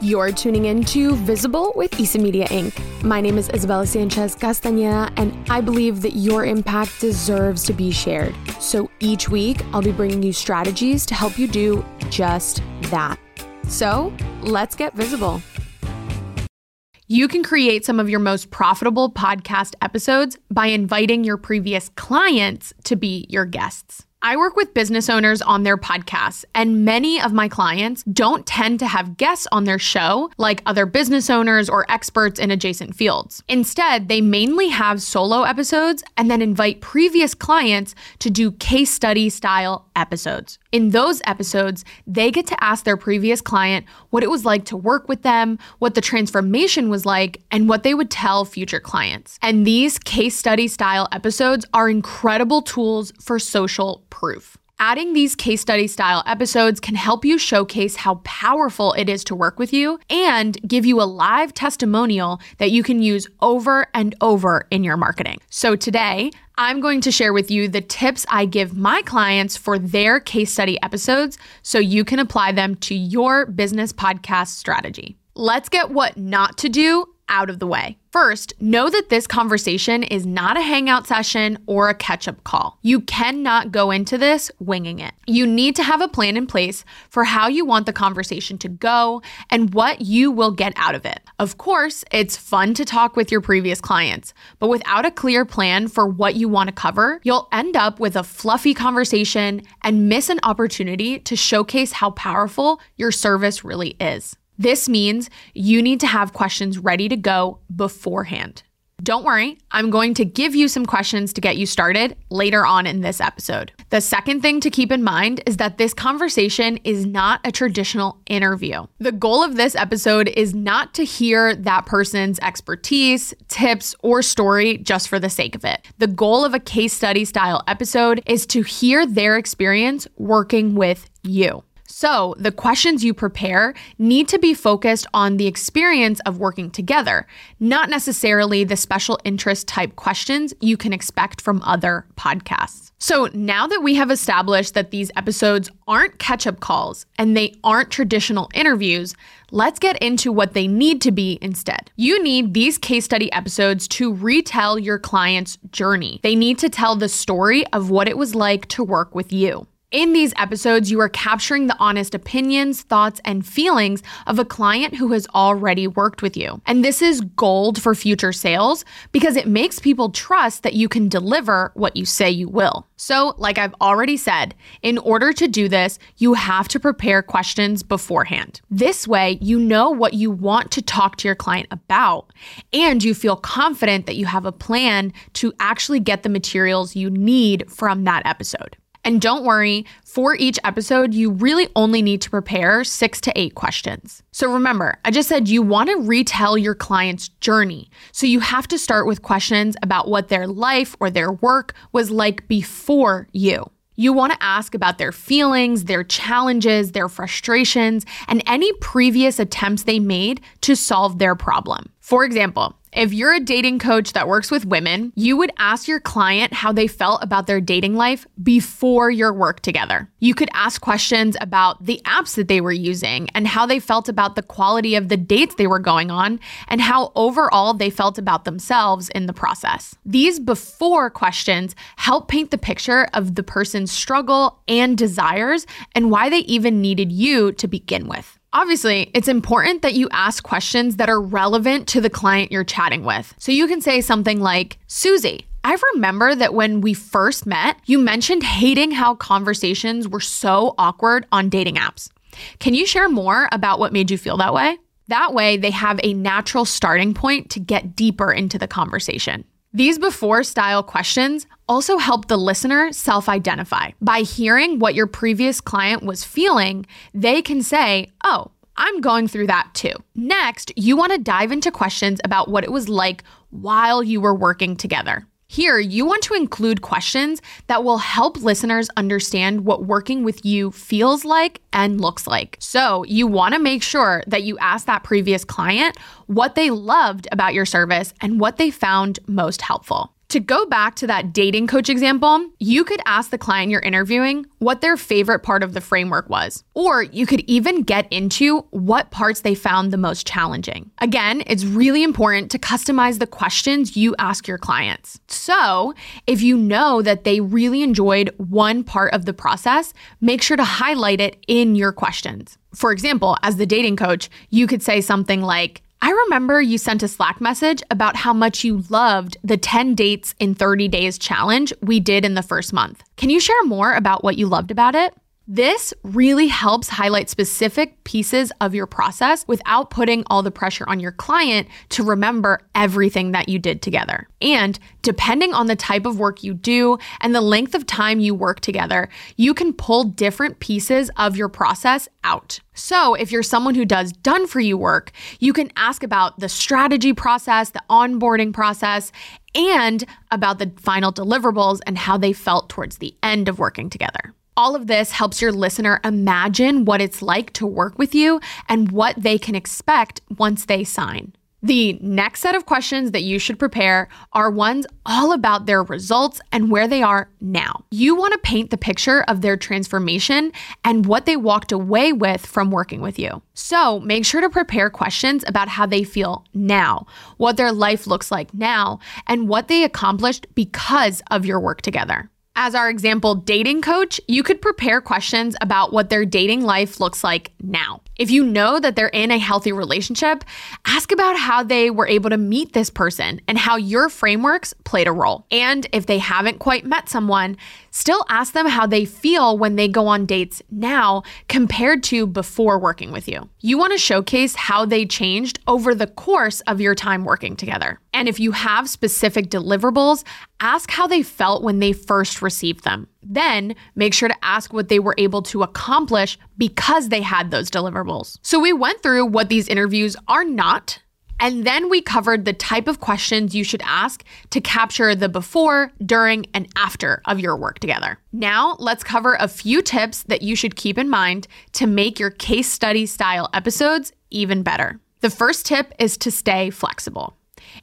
You're tuning in to Visible with Isa Media Inc. My name is Isabella Sanchez Castañeda, and I believe that your impact deserves to be shared. So each week, I'll be bringing you strategies to help you do just that. So let's get visible. You can create some of your most profitable podcast episodes by inviting your previous clients to be your guests. I work with business owners on their podcasts, and many of my clients don't tend to have guests on their show like other business owners or experts in adjacent fields. Instead, they mainly have solo episodes and then invite previous clients to do case study style episodes. In those episodes, they get to ask their previous client what it was like to work with them, what the transformation was like, and what they would tell future clients. And these case study style episodes are incredible tools for social proof. Adding these case study style episodes can help you showcase how powerful it is to work with you and give you a live testimonial that you can use over and over in your marketing. So today, I'm going to share with you the tips I give my clients for their case study episodes so you can apply them to your business podcast strategy. Let's get what not to do out of the way. First, know that this conversation is not a hangout session or a catch up call. You cannot go into this winging it. You need to have a plan in place for how you want the conversation to go and what you will get out of it. Of course, it's fun to talk with your previous clients, but without a clear plan for what you want to cover, you'll end up with a fluffy conversation and miss an opportunity to showcase how powerful your service really is. This means you need to have questions ready to go beforehand. Don't worry, I'm going to give you some questions to get you started later on in this episode. The second thing to keep in mind is that this conversation is not a traditional interview. The goal of this episode is not to hear that person's expertise, tips, or story just for the sake of it. The goal of a case study style episode is to hear their experience working with you. So, the questions you prepare need to be focused on the experience of working together, not necessarily the special interest type questions you can expect from other podcasts. So, now that we have established that these episodes aren't catch up calls and they aren't traditional interviews, let's get into what they need to be instead. You need these case study episodes to retell your client's journey. They need to tell the story of what it was like to work with you. In these episodes, you are capturing the honest opinions, thoughts, and feelings of a client who has already worked with you. And this is gold for future sales because it makes people trust that you can deliver what you say you will. So, like I've already said, in order to do this, you have to prepare questions beforehand. This way, you know what you want to talk to your client about, and you feel confident that you have a plan to actually get the materials you need from that episode. And don't worry, for each episode, you really only need to prepare six to eight questions. So remember, I just said you want to retell your client's journey. So you have to start with questions about what their life or their work was like before you. You want to ask about their feelings, their challenges, their frustrations, and any previous attempts they made to solve their problem. For example, if you're a dating coach that works with women, you would ask your client how they felt about their dating life before your work together. You could ask questions about the apps that they were using and how they felt about the quality of the dates they were going on and how overall they felt about themselves in the process. These before questions help paint the picture of the person's struggle and desires and why they even needed you to begin with. Obviously, it's important that you ask questions that are relevant to the client you're chatting with. So you can say something like, Susie, I remember that when we first met, you mentioned hating how conversations were so awkward on dating apps. Can you share more about what made you feel that way? That way, they have a natural starting point to get deeper into the conversation. These before style questions also help the listener self identify. By hearing what your previous client was feeling, they can say, Oh, I'm going through that too. Next, you want to dive into questions about what it was like while you were working together. Here, you want to include questions that will help listeners understand what working with you feels like and looks like. So, you want to make sure that you ask that previous client what they loved about your service and what they found most helpful. To go back to that dating coach example, you could ask the client you're interviewing what their favorite part of the framework was, or you could even get into what parts they found the most challenging. Again, it's really important to customize the questions you ask your clients. So, if you know that they really enjoyed one part of the process, make sure to highlight it in your questions. For example, as the dating coach, you could say something like, I remember you sent a Slack message about how much you loved the 10 dates in 30 days challenge we did in the first month. Can you share more about what you loved about it? This really helps highlight specific pieces of your process without putting all the pressure on your client to remember everything that you did together. And depending on the type of work you do and the length of time you work together, you can pull different pieces of your process out. So, if you're someone who does done for you work, you can ask about the strategy process, the onboarding process, and about the final deliverables and how they felt towards the end of working together. All of this helps your listener imagine what it's like to work with you and what they can expect once they sign. The next set of questions that you should prepare are ones all about their results and where they are now. You want to paint the picture of their transformation and what they walked away with from working with you. So make sure to prepare questions about how they feel now, what their life looks like now, and what they accomplished because of your work together. As our example dating coach, you could prepare questions about what their dating life looks like now. If you know that they're in a healthy relationship, ask about how they were able to meet this person and how your frameworks played a role. And if they haven't quite met someone, still ask them how they feel when they go on dates now compared to before working with you. You want to showcase how they changed over the course of your time working together. And if you have specific deliverables, ask how they felt when they first received them. Then make sure to ask what they were able to accomplish because they had those deliverables. So we went through what these interviews are not. And then we covered the type of questions you should ask to capture the before, during, and after of your work together. Now, let's cover a few tips that you should keep in mind to make your case study style episodes even better. The first tip is to stay flexible.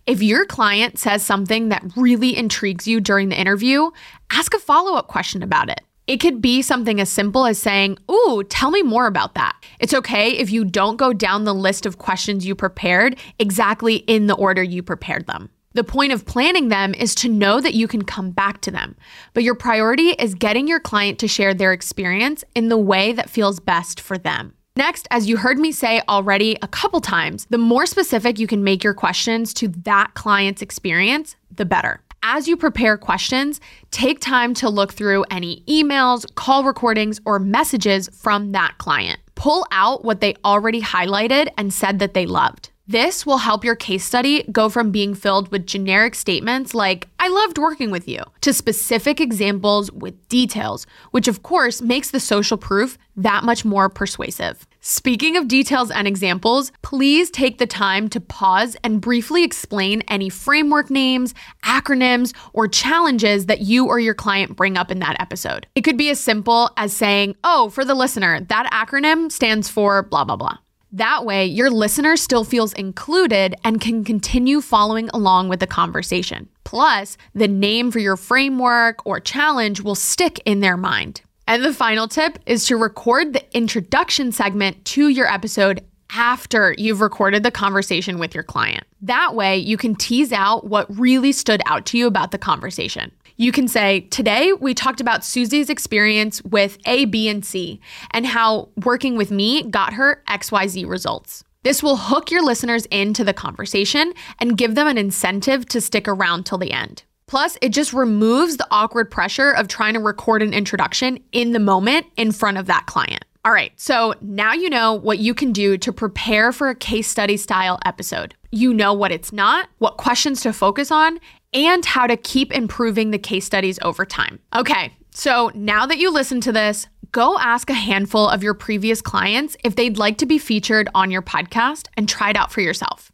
If your client says something that really intrigues you during the interview, ask a follow up question about it. It could be something as simple as saying, Ooh, tell me more about that. It's okay if you don't go down the list of questions you prepared exactly in the order you prepared them. The point of planning them is to know that you can come back to them, but your priority is getting your client to share their experience in the way that feels best for them. Next, as you heard me say already a couple times, the more specific you can make your questions to that client's experience, the better. As you prepare questions, take time to look through any emails, call recordings, or messages from that client. Pull out what they already highlighted and said that they loved. This will help your case study go from being filled with generic statements like, I loved working with you, to specific examples with details, which of course makes the social proof that much more persuasive. Speaking of details and examples, please take the time to pause and briefly explain any framework names, acronyms, or challenges that you or your client bring up in that episode. It could be as simple as saying, Oh, for the listener, that acronym stands for blah, blah, blah. That way, your listener still feels included and can continue following along with the conversation. Plus, the name for your framework or challenge will stick in their mind. And the final tip is to record the introduction segment to your episode after you've recorded the conversation with your client. That way, you can tease out what really stood out to you about the conversation. You can say, Today we talked about Susie's experience with A, B, and C, and how working with me got her XYZ results. This will hook your listeners into the conversation and give them an incentive to stick around till the end. Plus, it just removes the awkward pressure of trying to record an introduction in the moment in front of that client. All right, so now you know what you can do to prepare for a case study style episode. You know what it's not, what questions to focus on, and how to keep improving the case studies over time. Okay, so now that you listen to this, go ask a handful of your previous clients if they'd like to be featured on your podcast and try it out for yourself.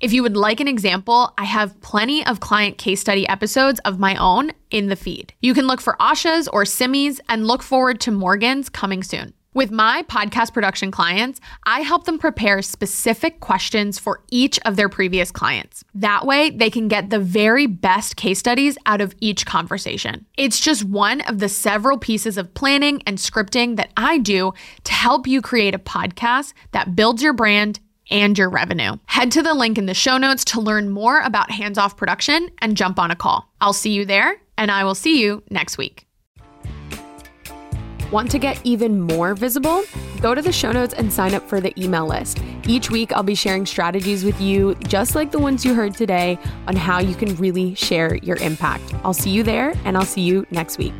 If you would like an example, I have plenty of client case study episodes of my own in the feed. You can look for Asha's or Simi's and look forward to Morgan's coming soon. With my podcast production clients, I help them prepare specific questions for each of their previous clients. That way, they can get the very best case studies out of each conversation. It's just one of the several pieces of planning and scripting that I do to help you create a podcast that builds your brand and your revenue. Head to the link in the show notes to learn more about hands off production and jump on a call. I'll see you there, and I will see you next week. Want to get even more visible? Go to the show notes and sign up for the email list. Each week, I'll be sharing strategies with you, just like the ones you heard today, on how you can really share your impact. I'll see you there, and I'll see you next week.